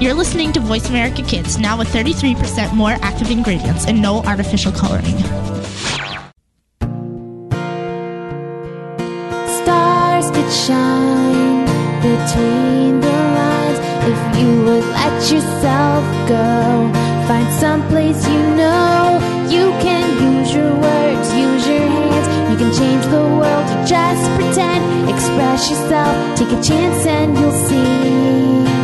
You're listening to Voice America Kids, now with 33% more active ingredients and no artificial coloring. Stars could shine between the lines if you would let yourself go. Find some place you know you can use your words, use your hands. You can change the world, just pretend. Express yourself, take a chance, and you'll see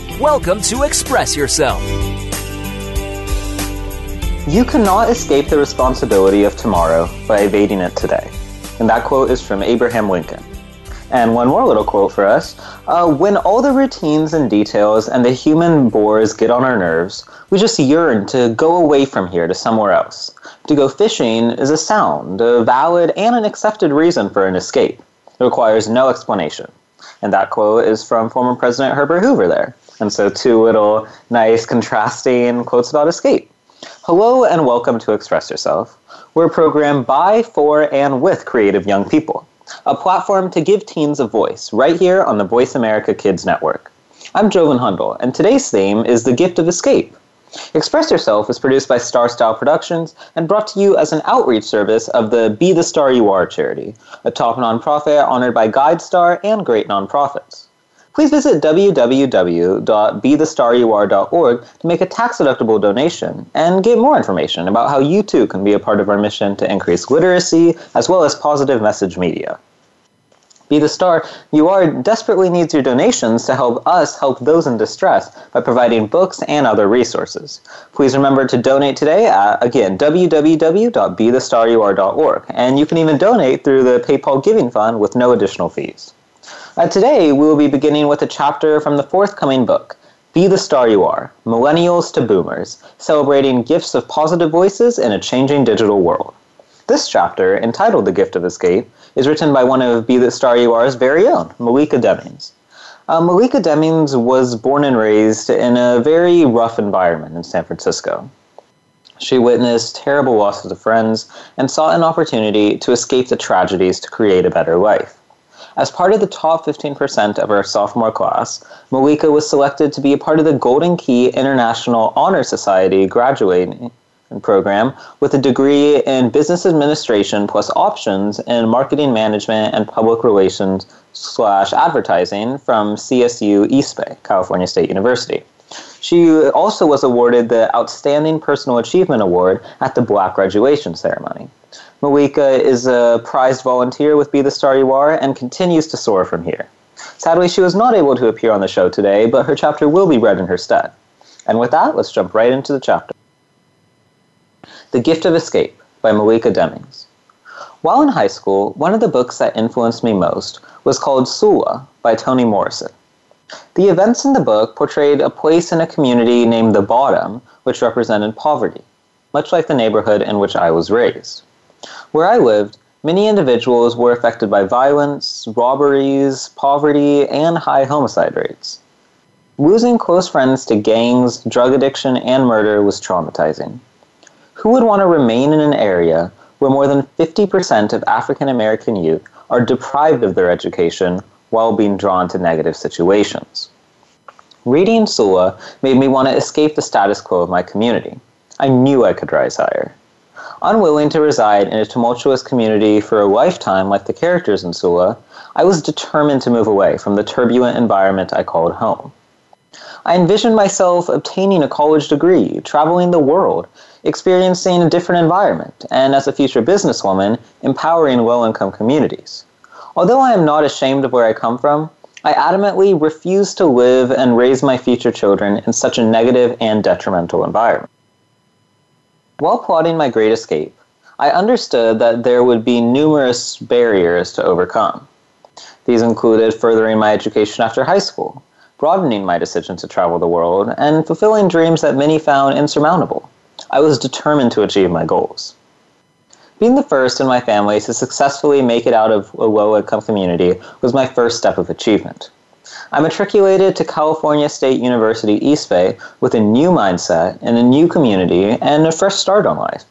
Welcome to Express Yourself. You cannot escape the responsibility of tomorrow by evading it today. And that quote is from Abraham Lincoln. And one more little quote for us. Uh, when all the routines and details and the human bores get on our nerves, we just yearn to go away from here to somewhere else. To go fishing is a sound, a valid and an accepted reason for an escape. It requires no explanation. And that quote is from former President Herbert Hoover there. And so, two little nice contrasting quotes about escape. Hello and welcome to Express Yourself. We're a program by, for, and with creative young people, a platform to give teens a voice right here on the Voice America Kids Network. I'm Joven Hundal, and today's theme is The Gift of Escape. Express Yourself is produced by Star Style Productions and brought to you as an outreach service of the Be the Star You Are charity, a top nonprofit honored by GuideStar and great nonprofits. Please visit www.bethestaryouare.org to make a tax-deductible donation and get more information about how you too can be a part of our mission to increase literacy as well as positive message media. Be the Star You Are desperately needs your donations to help us help those in distress by providing books and other resources. Please remember to donate today at, again, www.bethestaryouare.org. And you can even donate through the PayPal Giving Fund with no additional fees. Uh, today, we will be beginning with a chapter from the forthcoming book, Be the Star You Are Millennials to Boomers, celebrating gifts of positive voices in a changing digital world. This chapter, entitled The Gift of Escape, is written by one of Be the Star You Are's very own, Malika Demings. Uh, Malika Demings was born and raised in a very rough environment in San Francisco. She witnessed terrible losses of friends and sought an opportunity to escape the tragedies to create a better life. As part of the top 15% of her sophomore class, Malika was selected to be a part of the Golden Key International Honor Society graduating program with a degree in business administration plus options in marketing management and public relations slash advertising from CSU East Bay, California State University. She also was awarded the Outstanding Personal Achievement Award at the Black graduation ceremony. Malika is a prized volunteer with Be the Star You Are and continues to soar from here. Sadly, she was not able to appear on the show today, but her chapter will be read in her stead. And with that, let's jump right into the chapter. The Gift of Escape by Malika Demings. While in high school, one of the books that influenced me most was called Sula by Toni Morrison. The events in the book portrayed a place in a community named the Bottom, which represented poverty, much like the neighborhood in which I was raised. Where I lived, many individuals were affected by violence, robberies, poverty, and high homicide rates. Losing close friends to gangs, drug addiction, and murder was traumatizing. Who would want to remain in an area where more than 50% of African American youth are deprived of their education while being drawn to negative situations? Reading Sula made me want to escape the status quo of my community. I knew I could rise higher. Unwilling to reside in a tumultuous community for a lifetime like the characters in Sula, I was determined to move away from the turbulent environment I called home. I envisioned myself obtaining a college degree, traveling the world, experiencing a different environment, and as a future businesswoman, empowering low income communities. Although I am not ashamed of where I come from, I adamantly refuse to live and raise my future children in such a negative and detrimental environment. While plotting my great escape, I understood that there would be numerous barriers to overcome. These included furthering my education after high school, broadening my decision to travel the world and fulfilling dreams that many found insurmountable. I was determined to achieve my goals. Being the first in my family to successfully make it out of a low income community was my first step of achievement. I matriculated to California State University East Bay with a new mindset and a new community and a fresh start on life.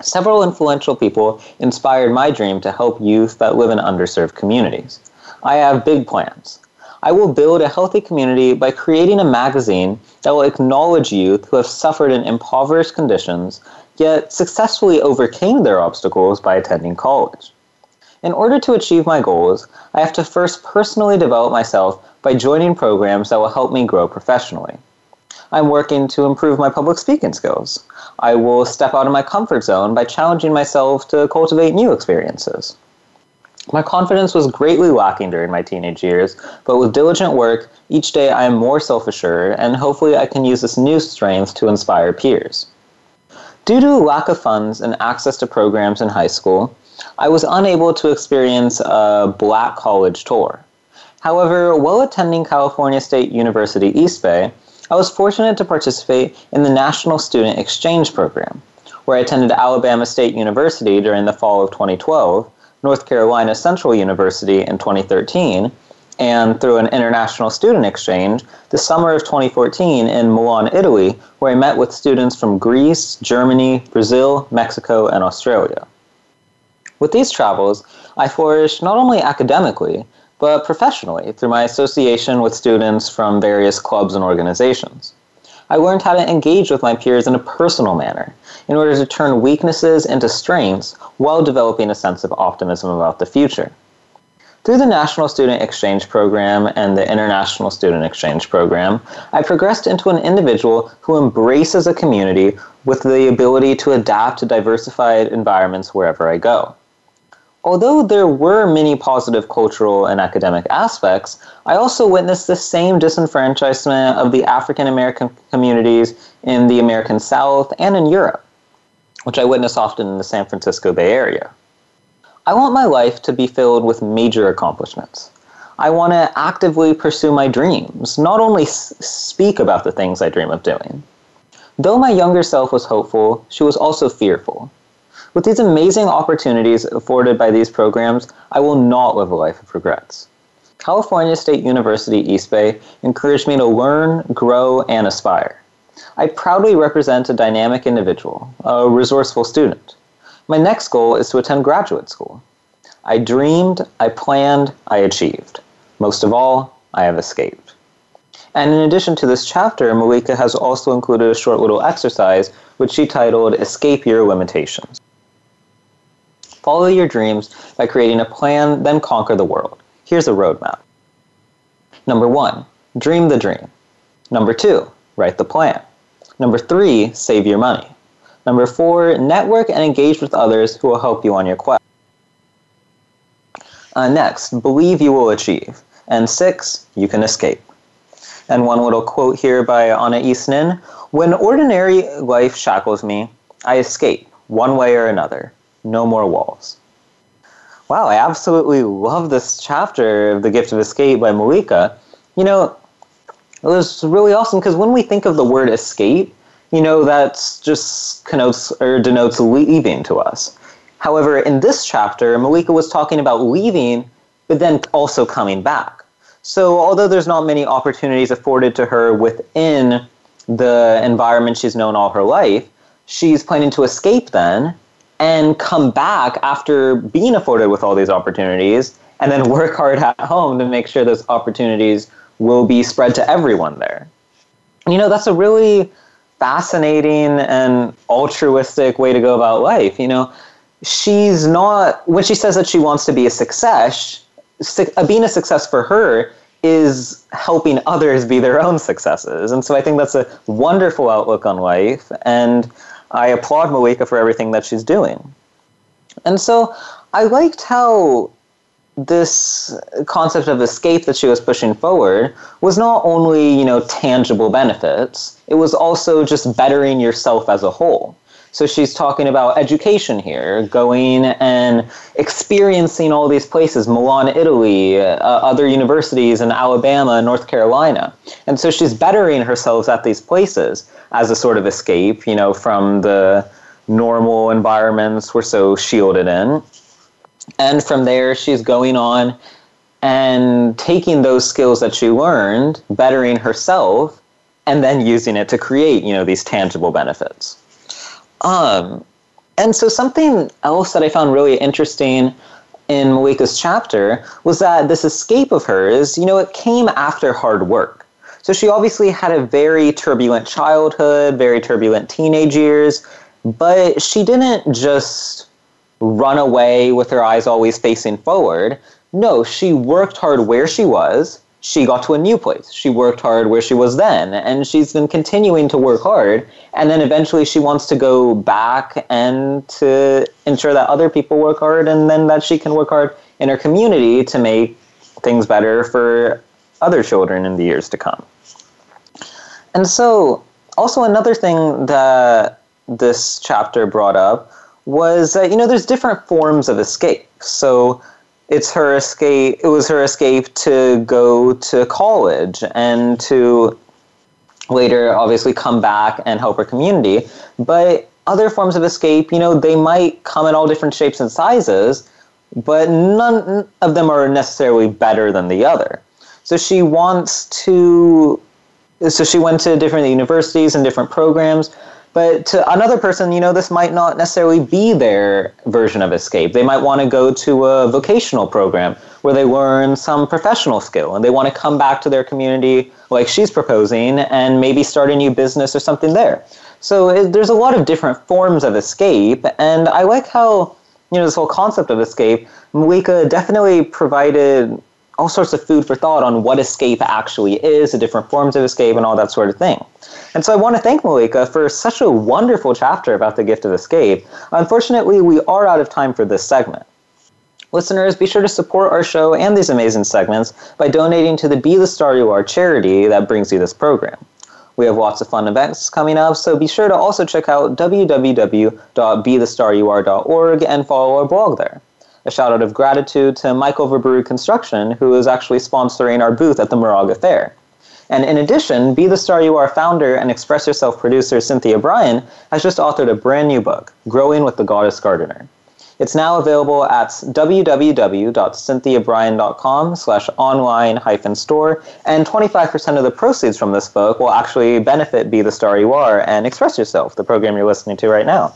Several influential people inspired my dream to help youth that live in underserved communities. I have big plans. I will build a healthy community by creating a magazine that will acknowledge youth who have suffered in impoverished conditions yet successfully overcame their obstacles by attending college. In order to achieve my goals, I have to first personally develop myself by joining programs that will help me grow professionally. I'm working to improve my public speaking skills. I will step out of my comfort zone by challenging myself to cultivate new experiences. My confidence was greatly lacking during my teenage years, but with diligent work, each day I am more self assured, and hopefully I can use this new strength to inspire peers. Due to lack of funds and access to programs in high school, I was unable to experience a black college tour. However, while attending California State University East Bay, I was fortunate to participate in the National Student Exchange Program, where I attended Alabama State University during the fall of 2012, North Carolina Central University in 2013, and through an international student exchange the summer of 2014 in Milan, Italy, where I met with students from Greece, Germany, Brazil, Mexico, and Australia. With these travels, I flourished not only academically, but professionally through my association with students from various clubs and organizations. I learned how to engage with my peers in a personal manner in order to turn weaknesses into strengths while developing a sense of optimism about the future. Through the National Student Exchange Program and the International Student Exchange Program, I progressed into an individual who embraces a community with the ability to adapt to diversified environments wherever I go. Although there were many positive cultural and academic aspects, I also witnessed the same disenfranchisement of the African American communities in the American South and in Europe, which I witness often in the San Francisco Bay Area. I want my life to be filled with major accomplishments. I want to actively pursue my dreams, not only s- speak about the things I dream of doing. Though my younger self was hopeful, she was also fearful. With these amazing opportunities afforded by these programs, I will not live a life of regrets. California State University East Bay encouraged me to learn, grow, and aspire. I proudly represent a dynamic individual, a resourceful student. My next goal is to attend graduate school. I dreamed, I planned, I achieved. Most of all, I have escaped. And in addition to this chapter, Malika has also included a short little exercise which she titled Escape Your Limitations. Follow your dreams by creating a plan, then conquer the world. Here's a roadmap. Number one, dream the dream. Number two, write the plan. Number three, save your money. Number four, network and engage with others who will help you on your quest. Uh, next, believe you will achieve. And six, you can escape. And one little quote here by Anais Nin When ordinary life shackles me, I escape, one way or another no more walls. Wow, I absolutely love this chapter of The Gift of Escape by Malika. You know, it was really awesome because when we think of the word escape, you know, that just connotes or denotes leaving to us. However, in this chapter, Malika was talking about leaving, but then also coming back. So, although there's not many opportunities afforded to her within the environment she's known all her life, she's planning to escape then and come back after being afforded with all these opportunities and then work hard at home to make sure those opportunities will be spread to everyone there. You know, that's a really fascinating and altruistic way to go about life. You know, she's not, when she says that she wants to be a success, uh, being a success for her is helping others be their own successes. And so I think that's a wonderful outlook on life. And I applaud Malika for everything that she's doing. And so I liked how this concept of escape that she was pushing forward was not only, you know, tangible benefits, it was also just bettering yourself as a whole. So she's talking about education here, going and experiencing all these places, Milan, Italy, uh, other universities in Alabama, North Carolina. And so she's bettering herself at these places as a sort of escape, you know, from the normal environments we're so shielded in. And from there, she's going on and taking those skills that she learned, bettering herself, and then using it to create, you know, these tangible benefits. Um, and so something else that I found really interesting in Malika's chapter was that this escape of hers, you know, it came after hard work. So she obviously had a very turbulent childhood, very turbulent teenage years, but she didn't just run away with her eyes always facing forward. No, she worked hard where she was she got to a new place. She worked hard where she was then, and she's been continuing to work hard. And then eventually she wants to go back and to ensure that other people work hard, and then that she can work hard in her community to make things better for other children in the years to come. And so, also another thing that this chapter brought up was that, you know, there's different forms of escape. So, it's her escape. It was her escape to go to college and to later, obviously, come back and help her community. But other forms of escape, you know, they might come in all different shapes and sizes, but none of them are necessarily better than the other. So she wants to. So she went to different universities and different programs, but to another person, you know, this might not necessarily be their version of escape. They might want to go to a vocational program where they learn some professional skill and they want to come back to their community like she's proposing and maybe start a new business or something there. So it, there's a lot of different forms of escape, and I like how you know this whole concept of escape. Malika definitely provided all sorts of food for thought on what escape actually is, the different forms of escape, and all that sort of thing. And so I want to thank Malika for such a wonderful chapter about the gift of escape. Unfortunately, we are out of time for this segment. Listeners, be sure to support our show and these amazing segments by donating to the Be the Star You Are charity that brings you this program. We have lots of fun events coming up, so be sure to also check out www.bethestaryouare.org and follow our blog there. A shout out of gratitude to Michael Verberu Construction, who is actually sponsoring our booth at the Moraga Fair. And in addition, Be the Star You Are founder and Express Yourself producer Cynthia Brian has just authored a brand new book, Growing with the Goddess Gardener. It's now available at www.cynthiabrian.com slash online hyphen store, and 25% of the proceeds from this book will actually benefit Be the Star You Are and Express Yourself, the program you're listening to right now.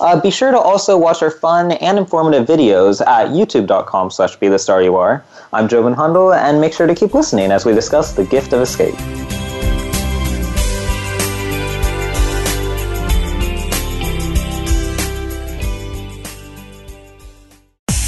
Uh, be sure to also watch our fun and informative videos at youtube.com slash be the star you are. I'm Joven Hundal, and make sure to keep listening as we discuss the gift of escape.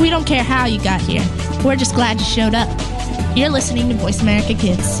We don't care how you got here. We're just glad you showed up. You're listening to Voice America Kids.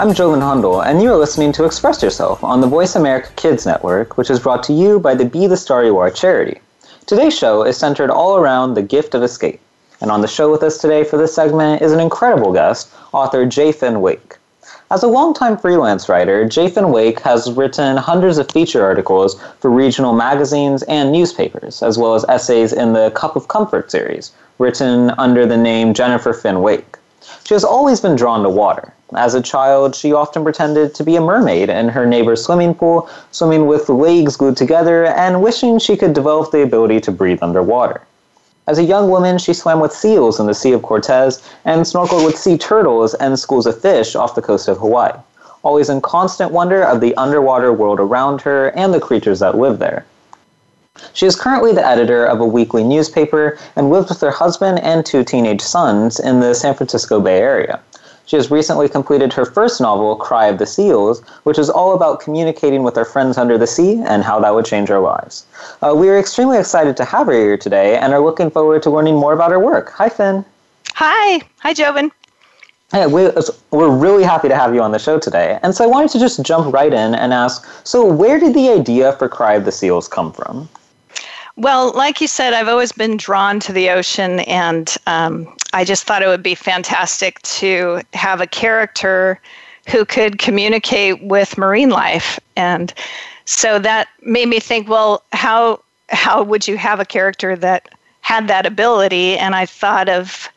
I'm Joven Hundal, and you are listening to Express Yourself on the Voice America Kids Network, which is brought to you by the Be the Star You Are charity. Today's show is centered all around the gift of escape. And on the show with us today for this segment is an incredible guest, author J. Finn Wake. As a longtime freelance writer, J. Finn Wake has written hundreds of feature articles for regional magazines and newspapers, as well as essays in the Cup of Comfort series, written under the name Jennifer Finn Wake. She has always been drawn to water. As a child, she often pretended to be a mermaid in her neighbor's swimming pool, swimming with legs glued together and wishing she could develop the ability to breathe underwater. As a young woman, she swam with seals in the Sea of Cortez and snorkeled with sea turtles and schools of fish off the coast of Hawaii, always in constant wonder of the underwater world around her and the creatures that live there. She is currently the editor of a weekly newspaper and lives with her husband and two teenage sons in the San Francisco Bay Area. She has recently completed her first novel, Cry of the Seals, which is all about communicating with our friends under the sea and how that would change our lives. Uh, we are extremely excited to have her here today and are looking forward to learning more about her work. Hi, Finn. Hi. Hi, Joven. Hey, we, we're really happy to have you on the show today. And so I wanted to just jump right in and ask so, where did the idea for Cry of the Seals come from? Well, like you said, I've always been drawn to the ocean, and um, I just thought it would be fantastic to have a character who could communicate with marine life. And so that made me think, well, how how would you have a character that had that ability? And I thought of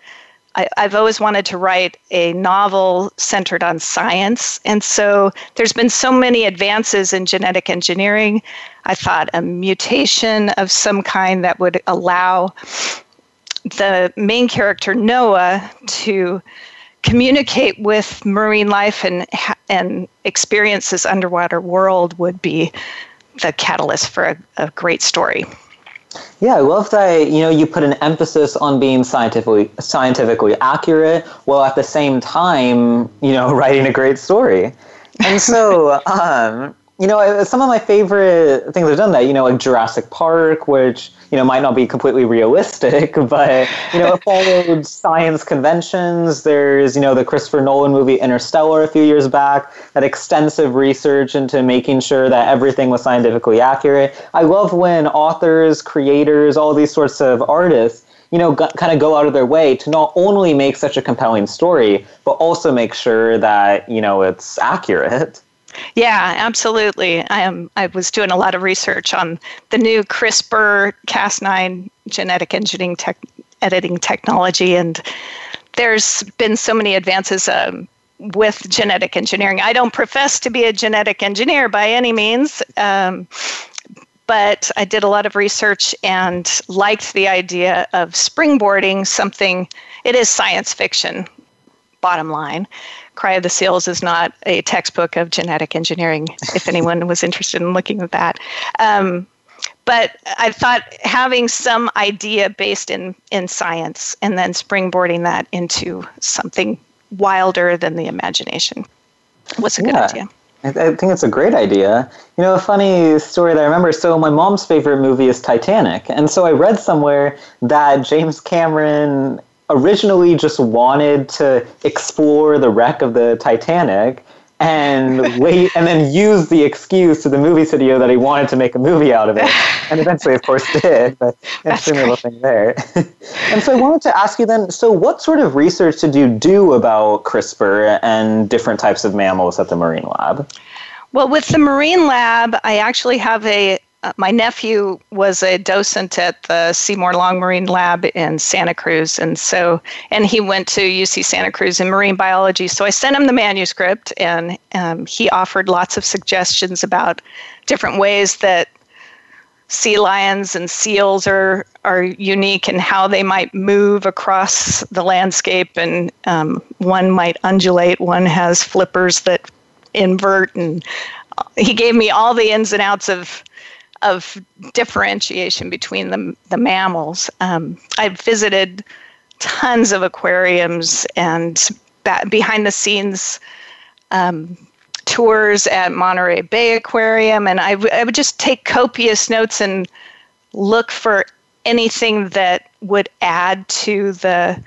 I, have always wanted to write a novel centered on science. And so there's been so many advances in genetic engineering. I thought a mutation of some kind that would allow the main character, Noah, to communicate with marine life and, and experience this underwater world would be the catalyst for a, a great story. Yeah, I love that you know you put an emphasis on being scientifically scientifically accurate while at the same time you know writing a great story. And so um, you know uh, some of my favorite things I've done that you know like Jurassic Park, which you know, might not be completely realistic, but, you know, it followed science conventions. There's, you know, the Christopher Nolan movie Interstellar a few years back, that extensive research into making sure that everything was scientifically accurate. I love when authors, creators, all these sorts of artists you know, kind of go out of their way to not only make such a compelling story, but also make sure that, you know, it's accurate. Yeah, absolutely. I am. I was doing a lot of research on the new CRISPR Cas9 genetic engineering tech, editing technology, and there's been so many advances um, with genetic engineering. I don't profess to be a genetic engineer by any means. Um, but I did a lot of research and liked the idea of springboarding something. It is science fiction, bottom line, Cry of the Seals is not a textbook of genetic engineering, if anyone was interested in looking at that. Um, but I thought having some idea based in, in science and then springboarding that into something wilder than the imagination was a good yeah. idea. I, I think it's a great idea. You know, a funny story that I remember. So, my mom's favorite movie is Titanic. And so I read somewhere that James Cameron originally just wanted to explore the wreck of the Titanic and wait and then use the excuse to the movie studio that he wanted to make a movie out of it. And eventually of course did but interesting little thing there. And so i wanted to ask you then so what sort of research did you do about crispr and different types of mammals at the marine lab? Well with the marine lab i actually have a uh, my nephew was a docent at the Seymour Long Marine Lab in Santa Cruz, and so and he went to UC Santa Cruz in marine biology. So I sent him the manuscript, and um, he offered lots of suggestions about different ways that sea lions and seals are are unique and how they might move across the landscape. And um, one might undulate, one has flippers that invert, and he gave me all the ins and outs of of differentiation between the, the mammals. Um, I've visited tons of aquariums and ba- behind the scenes um, tours at Monterey Bay Aquarium, and I, w- I would just take copious notes and look for anything that would add to the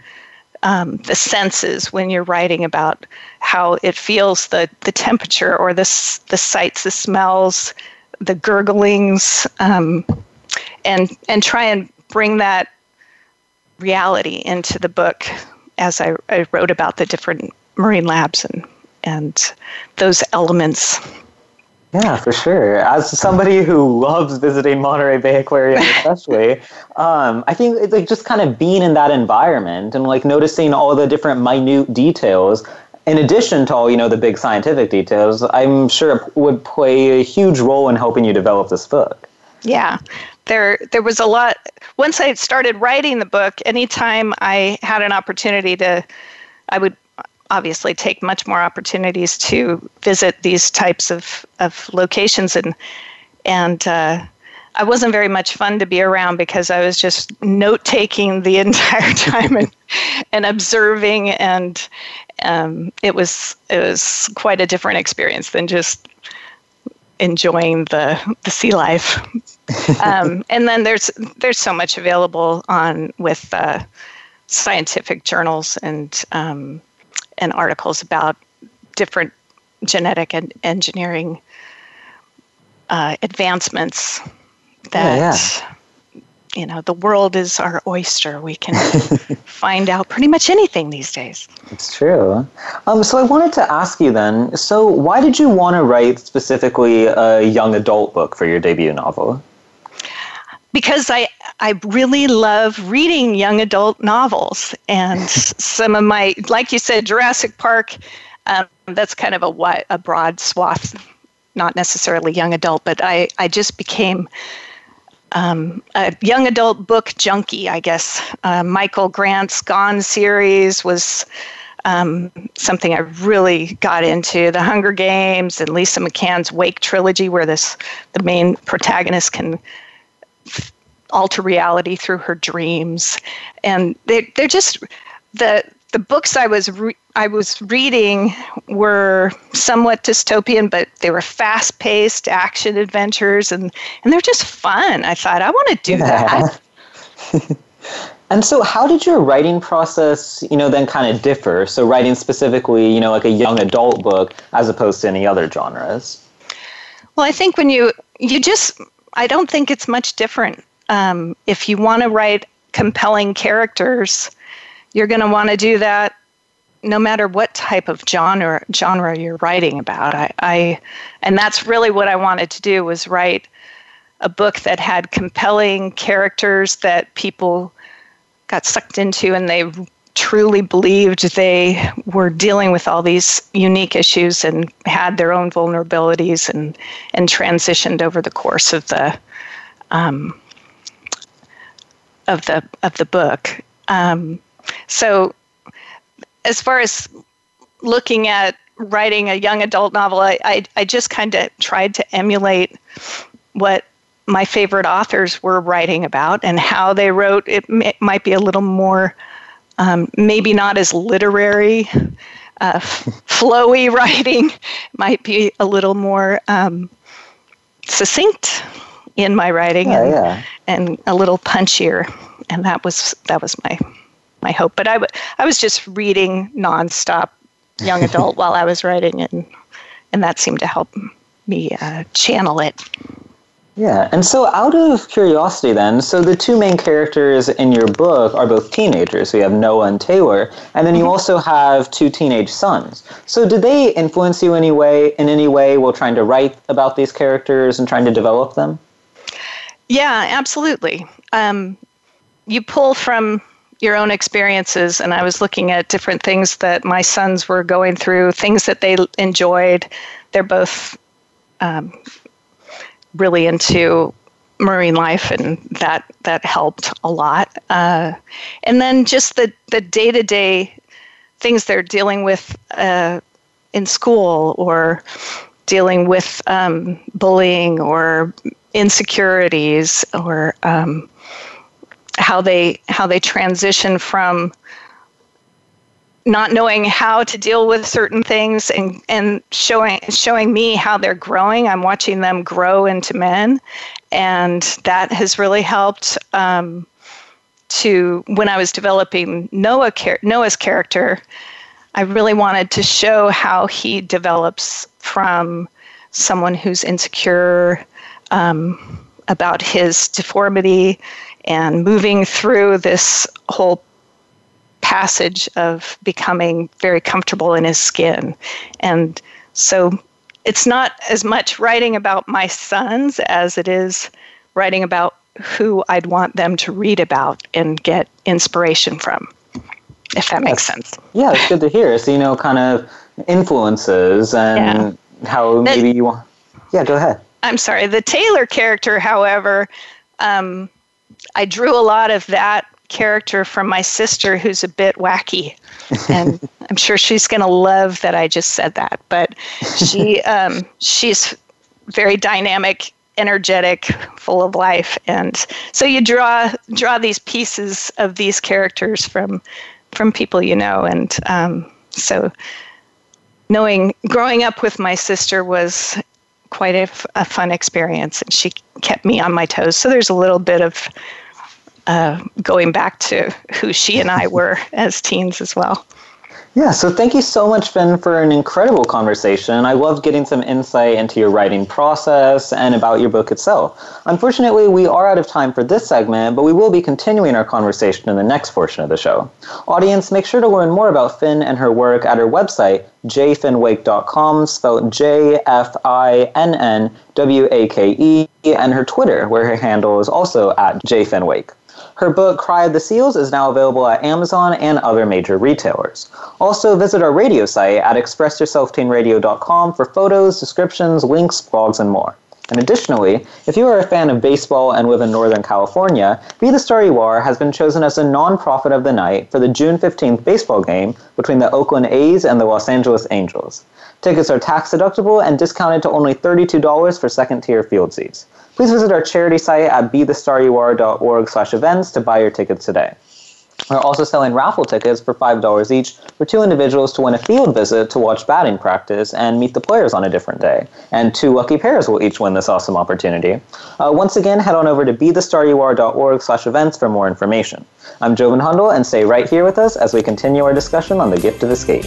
um, the senses when you're writing about how it feels the the temperature or the the sights, the smells, the gurglings, um, and and try and bring that reality into the book as I, I wrote about the different marine labs and and those elements. Yeah, for sure. As somebody who loves visiting Monterey Bay Aquarium, especially, um, I think it's like just kind of being in that environment and like noticing all the different minute details. In addition to all you know the big scientific details, I'm sure it would play a huge role in helping you develop this book. Yeah, there there was a lot. Once I started writing the book, anytime I had an opportunity to, I would obviously take much more opportunities to visit these types of, of locations and and uh, I wasn't very much fun to be around because I was just note taking the entire time and and observing and um, it was it was quite a different experience than just enjoying the the sea life. um, and then there's there's so much available on with uh, scientific journals and um, and articles about different genetic and engineering uh, advancements that yeah, yeah. you know the world is our oyster we can find out pretty much anything these days it's true um, so i wanted to ask you then so why did you want to write specifically a young adult book for your debut novel because I I really love reading young adult novels, and some of my, like you said, Jurassic Park. Um, that's kind of a a broad swath, not necessarily young adult, but I I just became um, a young adult book junkie, I guess. Uh, Michael Grant's Gone series was um, something I really got into. The Hunger Games and Lisa McMann's Wake trilogy, where this the main protagonist can alter reality through her dreams, and they they're just the the books I was re- I was reading were somewhat dystopian, but they were fast paced action adventures, and and they're just fun. I thought I want to do yeah. that. and so, how did your writing process, you know, then kind of differ? So, writing specifically, you know, like a young adult book as opposed to any other genres. Well, I think when you you just I don't think it's much different um, if you want to write compelling characters, you're going to want to do that no matter what type of genre genre you're writing about. I, I and that's really what I wanted to do was write a book that had compelling characters that people got sucked into and they truly believed they were dealing with all these unique issues and had their own vulnerabilities and and transitioned over the course of the um, of the of the book. Um, so, as far as looking at writing a young adult novel, I I, I just kind of tried to emulate what my favorite authors were writing about and how they wrote. It, may, it might be a little more, um, maybe not as literary, uh, flowy writing. Might be a little more um, succinct in my writing yeah, and, yeah. and a little punchier. And that was that was my my hope. But I, w- I was just reading nonstop young adult while I was writing, and and that seemed to help me uh, channel it. Yeah, and so out of curiosity, then, so the two main characters in your book are both teenagers. So you have Noah and Taylor, and then you mm-hmm. also have two teenage sons. So did they influence you any way, in any way while trying to write about these characters and trying to develop them? Yeah, absolutely. Um, you pull from your own experiences, and I was looking at different things that my sons were going through, things that they enjoyed. They're both um, really into marine life, and that that helped a lot. Uh, and then just the the day to day things they're dealing with uh, in school or dealing with um, bullying or insecurities or um, how they how they transition from not knowing how to deal with certain things and and showing showing me how they're growing. I'm watching them grow into men and that has really helped um, to when i was developing noah noah's character i really wanted to show how he develops from someone who's insecure um, about his deformity and moving through this whole passage of becoming very comfortable in his skin. And so it's not as much writing about my sons as it is writing about who I'd want them to read about and get inspiration from, if that makes sense. Yeah, it's good to hear. So, you know, kind of influences and yeah. how maybe you want. Yeah, go ahead. I'm sorry. The Taylor character, however, um, I drew a lot of that character from my sister who's a bit wacky. And i'm sure she's going to love that i just said that but she um, she's very dynamic energetic full of life. And so you draw draw these pieces of these characters from from people you know. And um, so knowing growing up with my sister was quite a, a fun experience and she kept me on my toes so there's a little bit of uh, going back to who she and I were as teens as well. Yeah, so thank you so much, Finn, for an incredible conversation. I loved getting some insight into your writing process and about your book itself. Unfortunately, we are out of time for this segment, but we will be continuing our conversation in the next portion of the show. Audience, make sure to learn more about Finn and her work at her website, jfinnwake.com, spelled J F I N N W A K E, and her Twitter, where her handle is also at jfinnwake. Her book, Cry of the Seals, is now available at Amazon and other major retailers. Also, visit our radio site at expressyourselfteenradio.com for photos, descriptions, links, blogs, and more. And additionally, if you are a fan of baseball and live in Northern California, Be the Star You Are has been chosen as a nonprofit of the night for the June 15th baseball game between the Oakland A's and the Los Angeles Angels. Tickets are tax deductible and discounted to only $32 for second tier field seats. Please visit our charity site at bethestaryouare.org slash events to buy your tickets today. We're also selling raffle tickets for $5 each for two individuals to win a field visit to watch batting practice and meet the players on a different day. And two lucky pairs will each win this awesome opportunity. Uh, once again, head on over to bethestaryouare.org slash events for more information. I'm Joven Hundal, and stay right here with us as we continue our discussion on the gift of escape.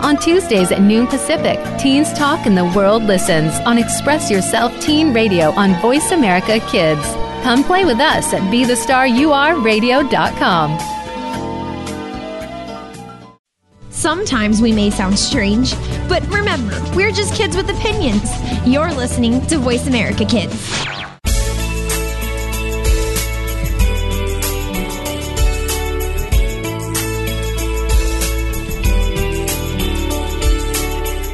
On Tuesdays at noon Pacific, Teens Talk and the World Listens on Express Yourself Teen Radio on Voice America Kids. Come play with us at BeTheStarYouAreRadio.com. Sometimes we may sound strange, but remember, we're just kids with opinions. You're listening to Voice America Kids.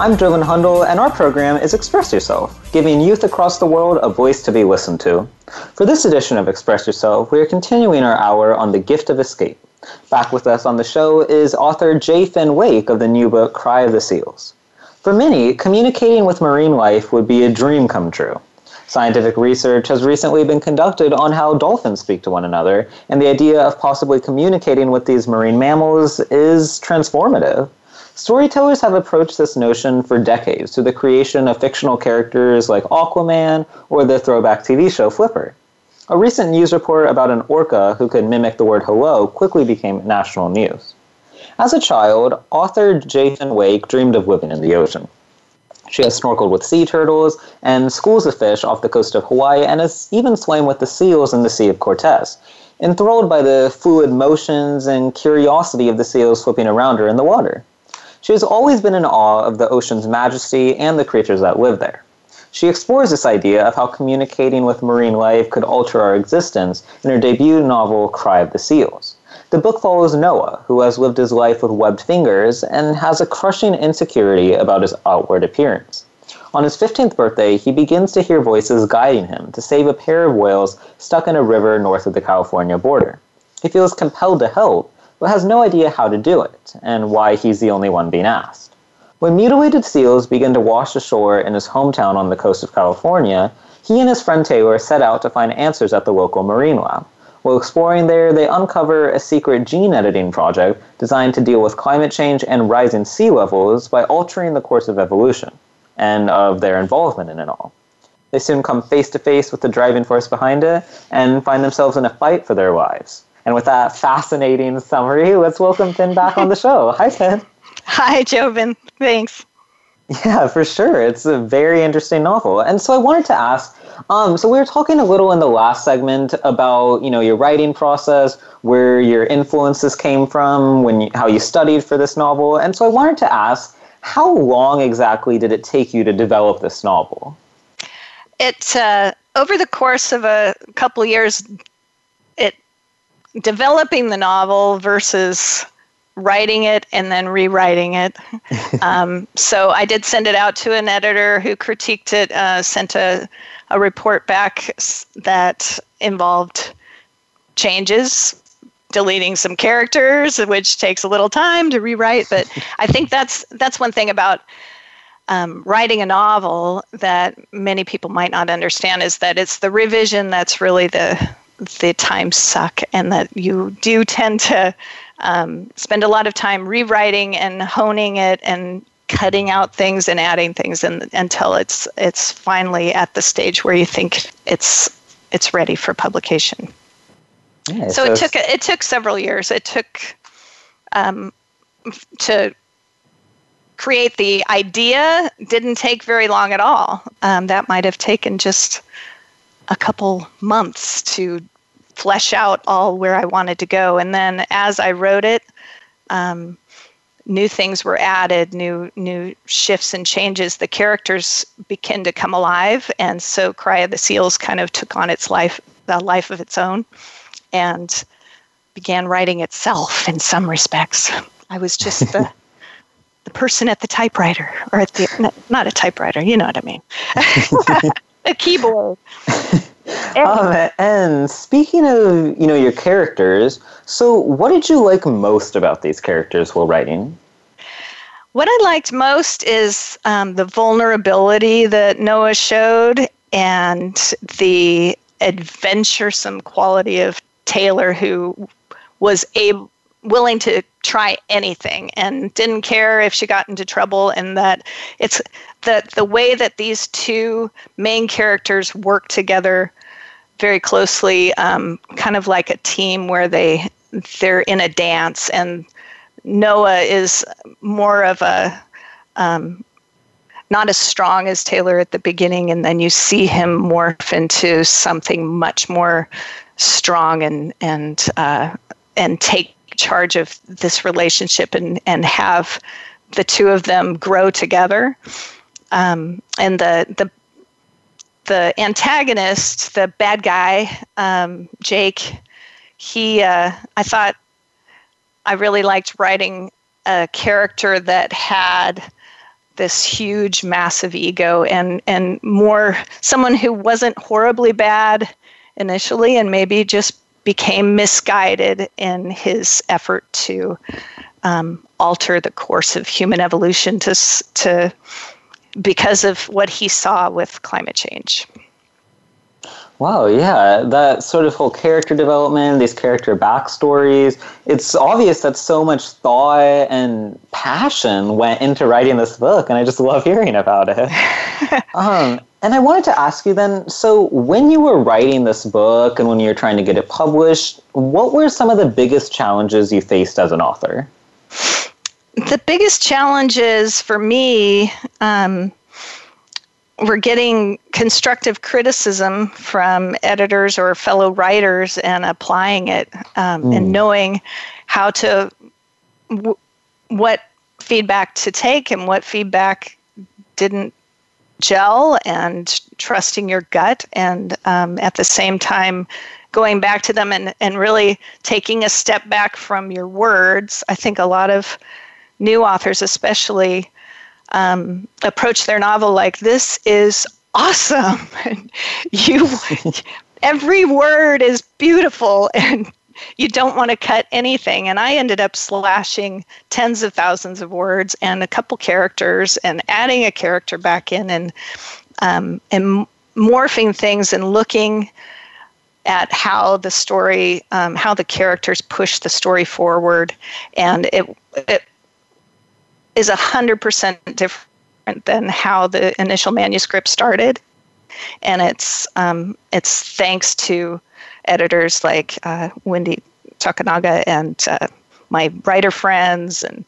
I'm Joven Hundal, and our program is Express Yourself, giving youth across the world a voice to be listened to. For this edition of Express Yourself, we are continuing our hour on the gift of escape. Back with us on the show is author J. Finn Wake of the new book Cry of the Seals. For many, communicating with marine life would be a dream come true. Scientific research has recently been conducted on how dolphins speak to one another, and the idea of possibly communicating with these marine mammals is transformative. Storytellers have approached this notion for decades through the creation of fictional characters like Aquaman or the throwback TV show Flipper. A recent news report about an orca who could mimic the word hello quickly became national news. As a child, author J. Finn Wake dreamed of living in the ocean. She has snorkeled with sea turtles and schools of fish off the coast of Hawaii and has even swam with the seals in the Sea of Cortez, enthralled by the fluid motions and curiosity of the seals flipping around her in the water. She has always been in awe of the ocean's majesty and the creatures that live there. She explores this idea of how communicating with marine life could alter our existence in her debut novel, Cry of the Seals. The book follows Noah, who has lived his life with webbed fingers and has a crushing insecurity about his outward appearance. On his 15th birthday, he begins to hear voices guiding him to save a pair of whales stuck in a river north of the California border. He feels compelled to help, but has no idea how to do it, and why he's the only one being asked. When mutilated seals begin to wash ashore in his hometown on the coast of California, he and his friend Taylor set out to find answers at the local marine lab. While exploring there, they uncover a secret gene editing project designed to deal with climate change and rising sea levels by altering the course of evolution and of their involvement in it all. They soon come face to face with the driving force behind it and find themselves in a fight for their lives. And with that fascinating summary, let's welcome Finn back on the show. Hi, Finn. Hi, Joven. Thanks. Yeah, for sure. It's a very interesting novel. And so I wanted to ask um, so we were talking a little in the last segment about you know your writing process, where your influences came from, when you, how you studied for this novel, and so I wanted to ask, how long exactly did it take you to develop this novel? It's uh, over the course of a couple years, developing the novel versus writing it and then rewriting it. um, so I did send it out to an editor who critiqued it, uh, sent a, a report back that involved changes deleting some characters, which takes a little time to rewrite. But I think that's that's one thing about um, writing a novel that many people might not understand is that it's the revision that's really the the time suck, and that you do tend to um, spend a lot of time rewriting and honing it and cutting out things and adding things and, until it's it's finally at the stage where you think it's it's ready for publication. Yeah, so, so, it took it took several years. It took um, to create the idea. Didn't take very long at all. Um, that might have taken just a couple months to flesh out all where I wanted to go. And then as I wrote it, um, new things were added, new new shifts and changes. The characters began to come alive, and so Cry of the Seals kind of took on its life, the life of its own and began writing itself in some respects. I was just the the person at the typewriter, or at the not a typewriter, you know what I mean, a keyboard. Um, and speaking of you know your characters, so what did you like most about these characters while writing? What I liked most is um, the vulnerability that Noah showed and the adventuresome quality of Taylor who was able willing to try anything and didn't care if she got into trouble and that it's the the way that these two main characters work together very closely um, kind of like a team where they they're in a dance and noah is more of a um, not as strong as taylor at the beginning and then you see him morph into something much more strong and and uh, and take charge of this relationship and and have the two of them grow together. Um, and the the the antagonist, the bad guy, um, Jake, he uh, I thought I really liked writing a character that had this huge massive ego and and more someone who wasn't horribly bad initially and maybe just became misguided in his effort to um, alter the course of human evolution to, to because of what he saw with climate change. Wow, yeah, that sort of whole character development, these character backstories, it's obvious that so much thought and passion went into writing this book, and I just love hearing about it. um, and I wanted to ask you then so, when you were writing this book and when you were trying to get it published, what were some of the biggest challenges you faced as an author? The biggest challenges for me, um, we're getting constructive criticism from editors or fellow writers and applying it um, mm. and knowing how to w- what feedback to take and what feedback didn't gel and trusting your gut, and um, at the same time, going back to them and, and really taking a step back from your words. I think a lot of new authors, especially, um, approach their novel like this is awesome. you, every word is beautiful, and you don't want to cut anything. And I ended up slashing tens of thousands of words and a couple characters and adding a character back in and um, and morphing things and looking at how the story, um, how the characters push the story forward, and it it is a hundred percent different than how the initial manuscript started, and it's um, it's thanks to editors like uh, Wendy Takanaga and uh, my writer friends and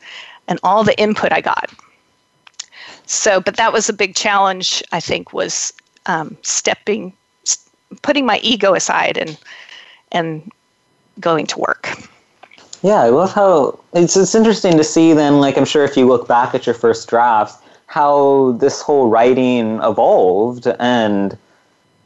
and all the input I got. So, but that was a big challenge. I think was um, stepping, putting my ego aside and and going to work. Yeah, I love how it's it's interesting to see. Then, like I'm sure if you look back at your first drafts, how this whole writing evolved and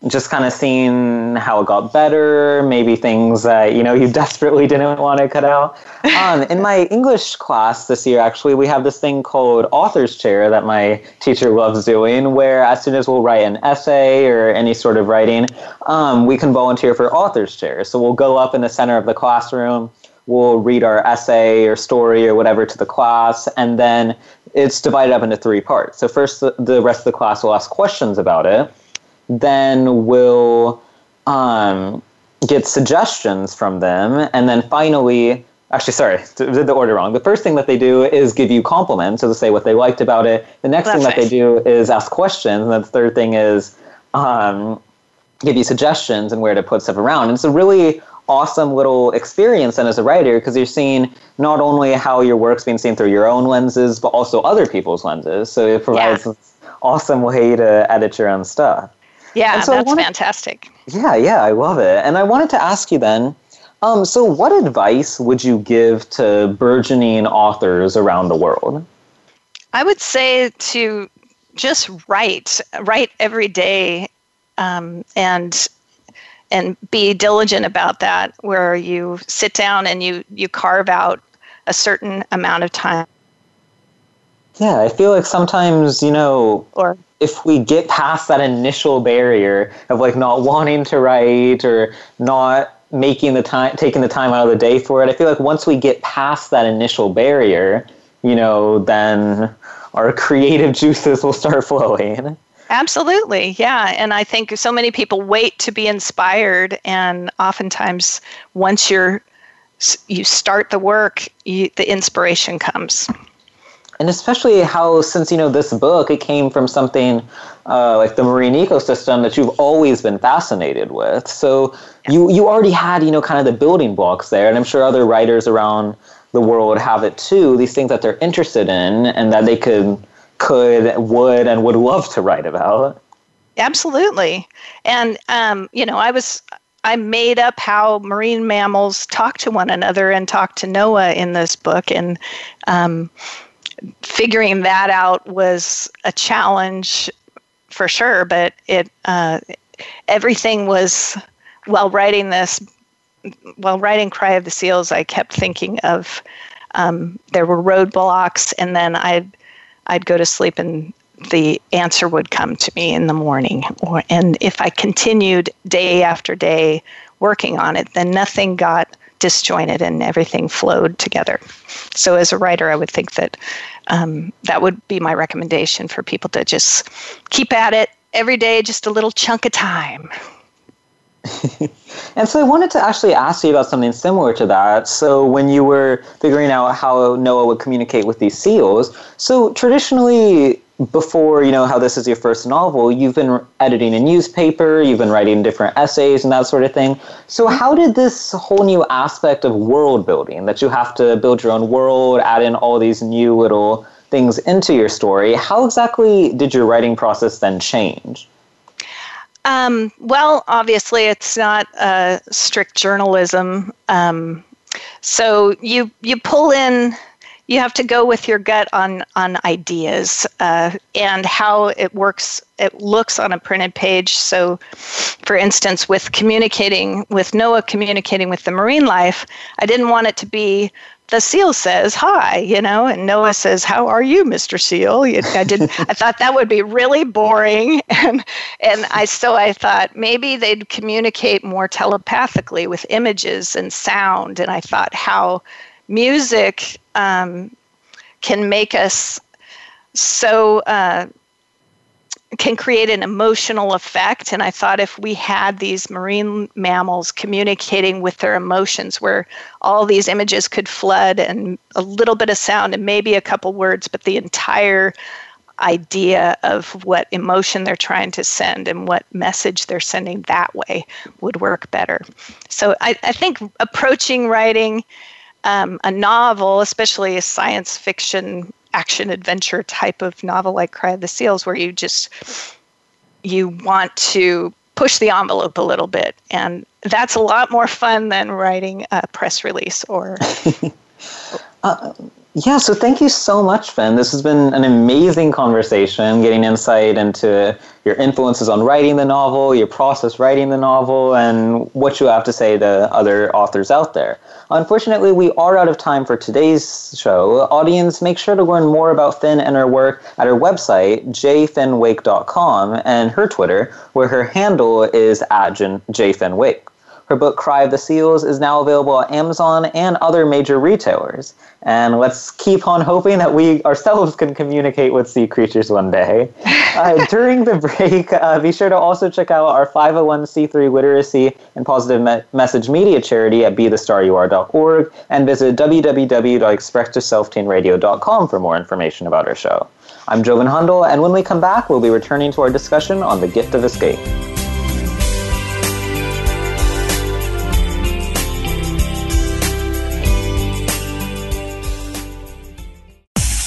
just kind of seeing how it got better, maybe things that you know you desperately didn't want to cut out. Um, in my English class this year, actually, we have this thing called author's chair that my teacher loves doing, where as soon as we'll write an essay or any sort of writing, um, we can volunteer for author's chair. So we'll go up in the center of the classroom, we'll read our essay or story or whatever to the class, and then it's divided up into three parts. So first, the, the rest of the class will ask questions about it then we'll um, get suggestions from them, and then finally, actually, sorry, did the order wrong. The first thing that they do is give you compliments, so to say what they liked about it. The next That's thing that nice. they do is ask questions, and then the third thing is um, give you suggestions and where to put stuff around. And it's a really awesome little experience and as a writer because you're seeing not only how your work's being seen through your own lenses but also other people's lenses so it provides yeah. an awesome way to edit your own stuff yeah, so that's wanted, fantastic. Yeah, yeah, I love it. And I wanted to ask you then um, so, what advice would you give to burgeoning authors around the world? I would say to just write, write every day, um, and and be diligent about that. Where you sit down and you you carve out a certain amount of time. Yeah, I feel like sometimes you know, or if we get past that initial barrier of like not wanting to write or not making the time taking the time out of the day for it i feel like once we get past that initial barrier you know then our creative juices will start flowing. Absolutely yeah and i think so many people wait to be inspired and oftentimes once you're you start the work you, the inspiration comes and especially how since you know this book it came from something uh, like the marine ecosystem that you've always been fascinated with. So you you already had you know kind of the building blocks there. And i'm sure other writers around the world have it too these things that they're interested in and that they could could would and would love to write about. Absolutely. And um, you know i was I made up how marine mammals talk to one another and talk to Noah in this book, and um, figuring that out was a challenge for sure, but it uh, everything was while writing this while writing Cry of the Seals, I kept thinking of um, there were roadblocks, and then I'd I'd go to sleep and the answer would come to me in the morning. Or and if I continued day after day working on it, then nothing got disjointed and everything flowed together. So as a writer, I would think that um, that would be my recommendation for people to just keep at it every day, just a little chunk of time. And so I wanted to actually ask you about something similar to that. So when you were figuring out how Noah would communicate with these seals, so traditionally before you know how this is your first novel you've been editing a newspaper you've been writing different essays and that sort of thing so how did this whole new aspect of world building that you have to build your own world add in all these new little things into your story how exactly did your writing process then change um, well obviously it's not uh, strict journalism um, so you you pull in you have to go with your gut on on ideas uh, and how it works. It looks on a printed page. So, for instance, with communicating with Noah, communicating with the marine life, I didn't want it to be the seal says hi, you know, and Noah says, "How are you, Mr. Seal?" I did. I thought that would be really boring, and and I so I thought maybe they'd communicate more telepathically with images and sound, and I thought how music um, can make us so. Uh, can create an emotional effect. And I thought if we had these marine mammals communicating with their emotions, where all these images could flood and a little bit of sound and maybe a couple words, but the entire idea of what emotion they're trying to send and what message they're sending that way would work better. So I, I think approaching writing um, a novel, especially a science fiction action adventure type of novel like Cry of the Seals, where you just you want to push the envelope a little bit, and that's a lot more fun than writing a press release or. uh, yeah, so thank you so much, Finn. This has been an amazing conversation, getting insight into your influences on writing the novel, your process writing the novel, and what you have to say to other authors out there. Unfortunately, we are out of time for today's show. Audience, make sure to learn more about Finn and her work at her website, jfinnwake.com, and her Twitter, where her handle is at jfinnwake. Her book, Cry of the Seals, is now available at Amazon and other major retailers. And let's keep on hoping that we ourselves can communicate with sea creatures one day. Uh, during the break, uh, be sure to also check out our 501c3 literacy and positive me- message media charity at bethestaryouare.org and visit www.expressyourselfteenradio.com for more information about our show. I'm Joven Hundal, and when we come back, we'll be returning to our discussion on the gift of escape.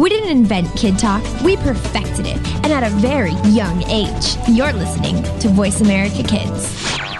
We didn't invent Kid Talk, we perfected it, and at a very young age. You're listening to Voice America Kids.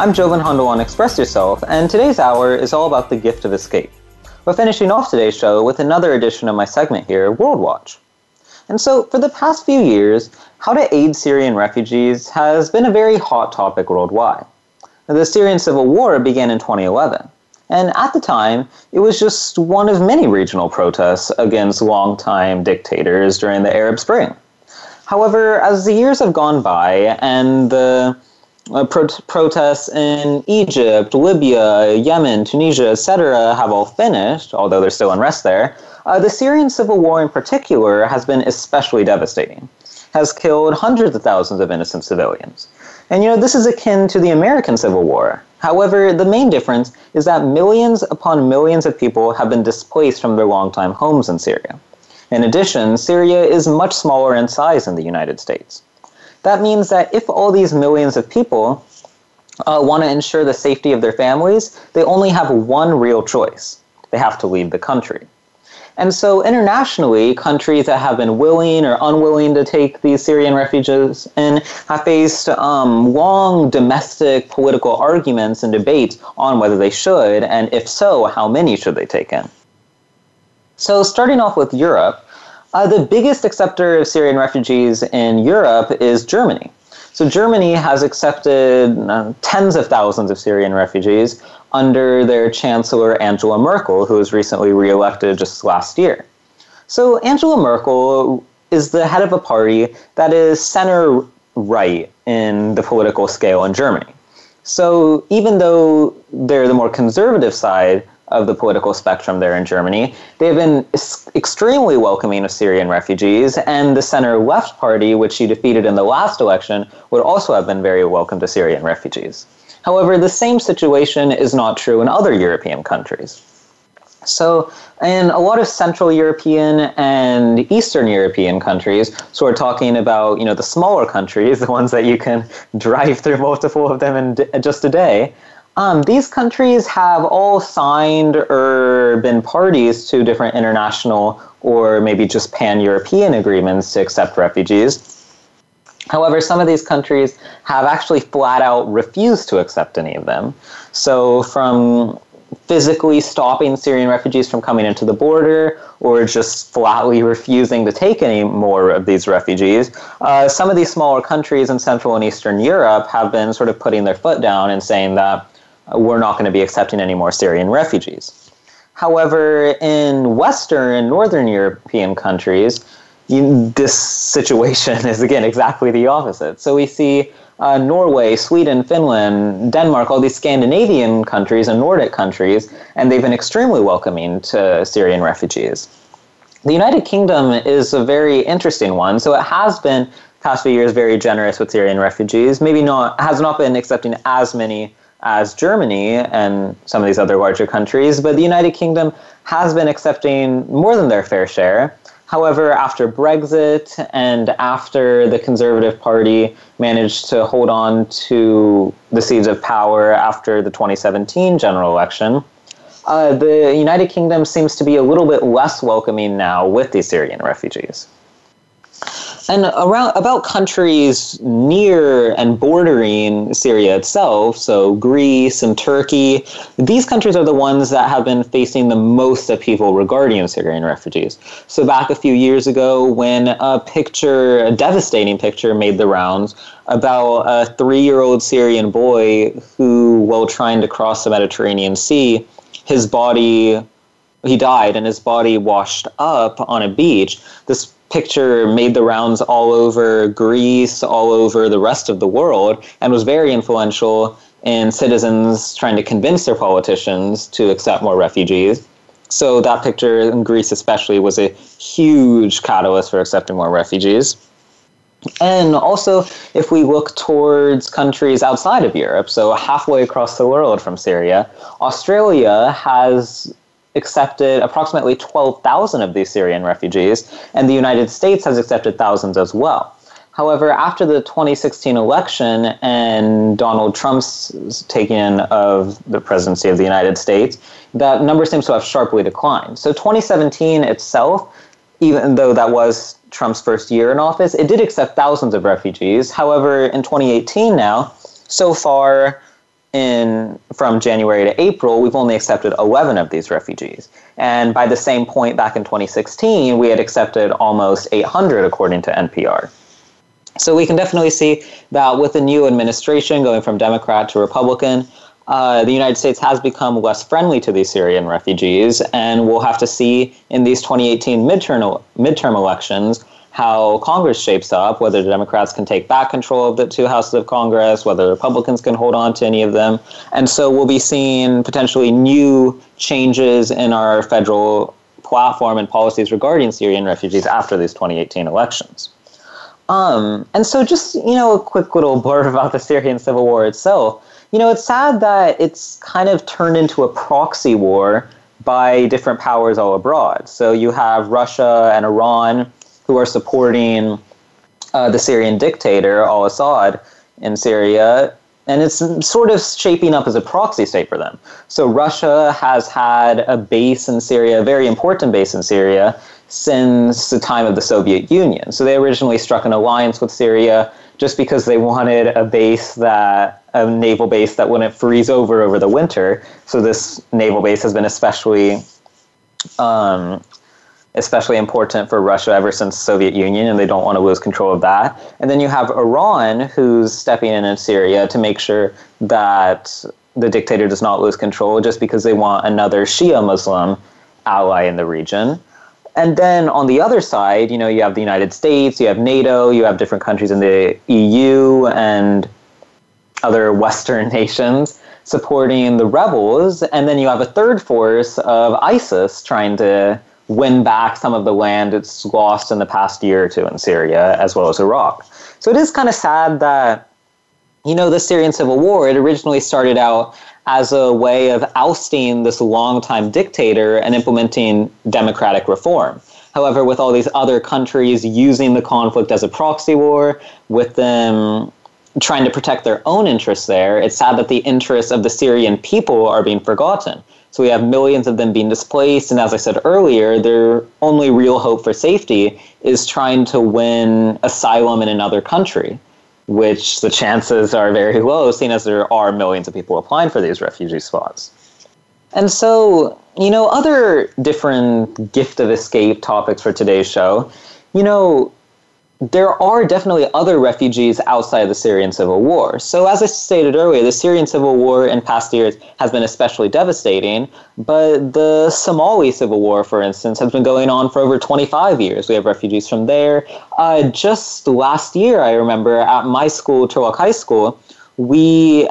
I'm Joven Hundal on Express Yourself, and today's hour is all about the gift of escape. We're finishing off today's show with another edition of my segment here, World Watch. And so, for the past few years, how to aid Syrian refugees has been a very hot topic worldwide. The Syrian civil war began in 2011, and at the time, it was just one of many regional protests against longtime dictators during the Arab Spring. However, as the years have gone by and the uh, pro- protests in Egypt, Libya, Yemen, Tunisia, etc., have all finished, although there's still unrest there, uh, the Syrian civil war in particular has been especially devastating, has killed hundreds of thousands of innocent civilians. And you know, this is akin to the American Civil War. However, the main difference is that millions upon millions of people have been displaced from their longtime homes in Syria. In addition, Syria is much smaller in size than the United States. That means that if all these millions of people uh, want to ensure the safety of their families, they only have one real choice they have to leave the country. And so, internationally, countries that have been willing or unwilling to take these Syrian refugees in have faced um, long domestic political arguments and debates on whether they should, and if so, how many should they take in. So, starting off with Europe, Uh, the biggest acceptor of Syrian refugees in Europe is Germany. So Germany has accepted uh, tens of thousands of Syrian refugees under their Chancellor Angela Merkel, who was recently reelected just last year. So Angela Merkel is the head of a party that is center right in the political scale in Germany. So even though they're the more conservative side of the political spectrum there in Germany, they have been extremely welcoming of Syrian refugees, and the center left party, which she defeated in the last election, would also have been very welcome to Syrian refugees. However, the same situation is not true in other European countries. So, in a lot of Central European and Eastern European countries, so we're talking about you know the smaller countries, the ones that you can drive through multiple of them in just a day. Um, these countries have all signed or been parties to different international or maybe just pan European agreements to accept refugees. However, some of these countries have actually flat out refused to accept any of them. So, from physically stopping Syrian refugees from coming into the border or just flatly refusing to take any more of these refugees. Uh, some of these smaller countries in Central and Eastern Europe have been sort of putting their foot down and saying that we're not going to be accepting any more Syrian refugees. However, in Western and Northern European countries, you, this situation is again exactly the opposite. So we see uh, Norway, Sweden, Finland, Denmark, all these Scandinavian countries and Nordic countries, and they've been extremely welcoming to Syrian refugees. The United Kingdom is a very interesting one. So it has been past few years very generous with Syrian refugees. Maybe not has not been accepting as many as Germany and some of these other larger countries, but the United Kingdom has been accepting more than their fair share. However, after Brexit and after the Conservative Party managed to hold on to the seats of power after the 2017 general election, uh, the United Kingdom seems to be a little bit less welcoming now with the Syrian refugees. And around about countries near and bordering Syria itself, so Greece and Turkey, these countries are the ones that have been facing the most upheaval regarding Syrian refugees. So back a few years ago, when a picture, a devastating picture, made the rounds about a three-year-old Syrian boy who, while trying to cross the Mediterranean Sea, his body he died and his body washed up on a beach. This picture made the rounds all over Greece, all over the rest of the world, and was very influential in citizens trying to convince their politicians to accept more refugees. So that picture in Greece especially was a huge catalyst for accepting more refugees. And also, if we look towards countries outside of Europe, so halfway across the world from Syria, Australia has accepted approximately 12,000 of these Syrian refugees, and the United States has accepted thousands as well. However, after the 2016 election and Donald Trump's taking of the presidency of the United States, that number seems to have sharply declined. So 2017 itself, even though that was Trump's first year in office, it did accept thousands of refugees. However, in 2018 now, so far, in from January to April, we've only accepted 11 of these refugees. And by the same point back in 2016, we had accepted almost 800 according to NPR. So we can definitely see that with the new administration going from Democrat to Republican, uh, the United States has become less friendly to these Syrian refugees, and we'll have to see in these 2018 midterm, midterm elections how Congress shapes up, whether the Democrats can take back control of the two houses of Congress, whether Republicans can hold on to any of them. And so we'll be seeing potentially new changes in our federal platform and policies regarding Syrian refugees after these 2018 elections. Um, and so, just you know, a quick little blurb about the Syrian civil war itself. You know, it's sad that it's kind of turned into a proxy war by different powers all abroad. So you have Russia and Iran who are supporting uh, the Syrian dictator al Assad in Syria, and it's sort of shaping up as a proxy state for them. So Russia has had a base in Syria, a very important base in Syria, since the time of the Soviet Union. So they originally struck an alliance with Syria just because they wanted a base that a naval base that wouldn't freeze over over the winter. So this naval base has been especially um, especially important for Russia ever since Soviet Union, and they don't want to lose control of that. And then you have Iran, who's stepping in in Syria to make sure that the dictator does not lose control just because they want another Shia Muslim ally in the region. And then on the other side, you know, you have the United States, you have NATO, you have different countries in the EU and other Western nations supporting the rebels. And then you have a third force of ISIS trying to win back some of the land it's lost in the past year or two in Syria, as well as Iraq. So it is kind of sad that, you know, the Syrian civil war, it originally started out as a way of ousting this longtime dictator and implementing democratic reform. However, with all these other countries using the conflict as a proxy war, with them trying to protect their own interests there, it's sad that the interests of the Syrian people are being forgotten. So we have millions of them being displaced, and as I said earlier, their only real hope for safety is trying to win asylum in another country, which the chances are very low, seeing as there are millions of people applying for these refugee spots. And so, you know, other different gift of escape topics for today's show, you know, there are definitely other refugees outside of the Syrian civil war. So, as I stated earlier, the Syrian civil war in past years has been especially devastating, but the Somali civil war, for instance, has been going on for over 25 years. We have refugees from there. Uh, just last year, I remember at my school, Turlock High School, we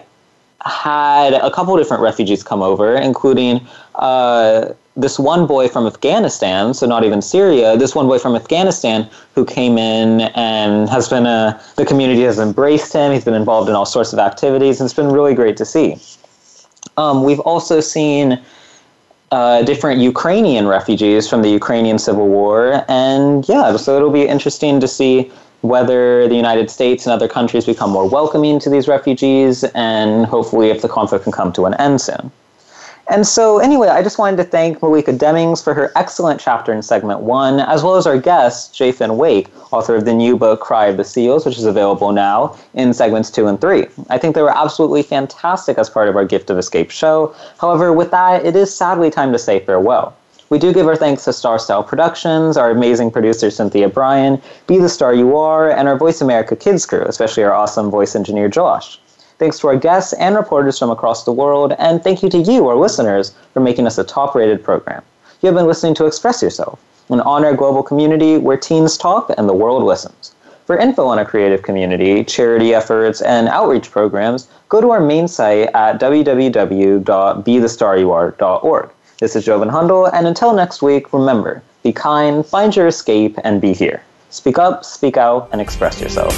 had a couple different refugees come over, including uh, this one boy from Afghanistan, so not even Syria, this one boy from Afghanistan who came in and has been a, the community has embraced him. He's been involved in all sorts of activities, and it's been really great to see. Um, we've also seen uh, different Ukrainian refugees from the Ukrainian civil war, and yeah, so it'll be interesting to see whether the United States and other countries become more welcoming to these refugees, and hopefully if the conflict can come to an end soon. And so, anyway, I just wanted to thank Malika Demings for her excellent chapter in segment one, as well as our guest, J. Wake, author of the new book, Cry of the Seals, which is available now in segments two and three. I think they were absolutely fantastic as part of our Gift of Escape show. However, with that, it is sadly time to say farewell. We do give our thanks to Star Style Productions, our amazing producer Cynthia Brian, Be the Star You Are, and our Voice America Kids crew, especially our awesome voice engineer Josh. Thanks to our guests and reporters from across the world, and thank you to you, our listeners, for making us a top rated program. You have been listening to Express Yourself, an on air global community where teens talk and the world listens. For info on our creative community, charity efforts, and outreach programs, go to our main site at www.bethestaryouare.org. This is Joven Hundal, and until next week, remember be kind, find your escape, and be here. Speak up, speak out, and express yourself.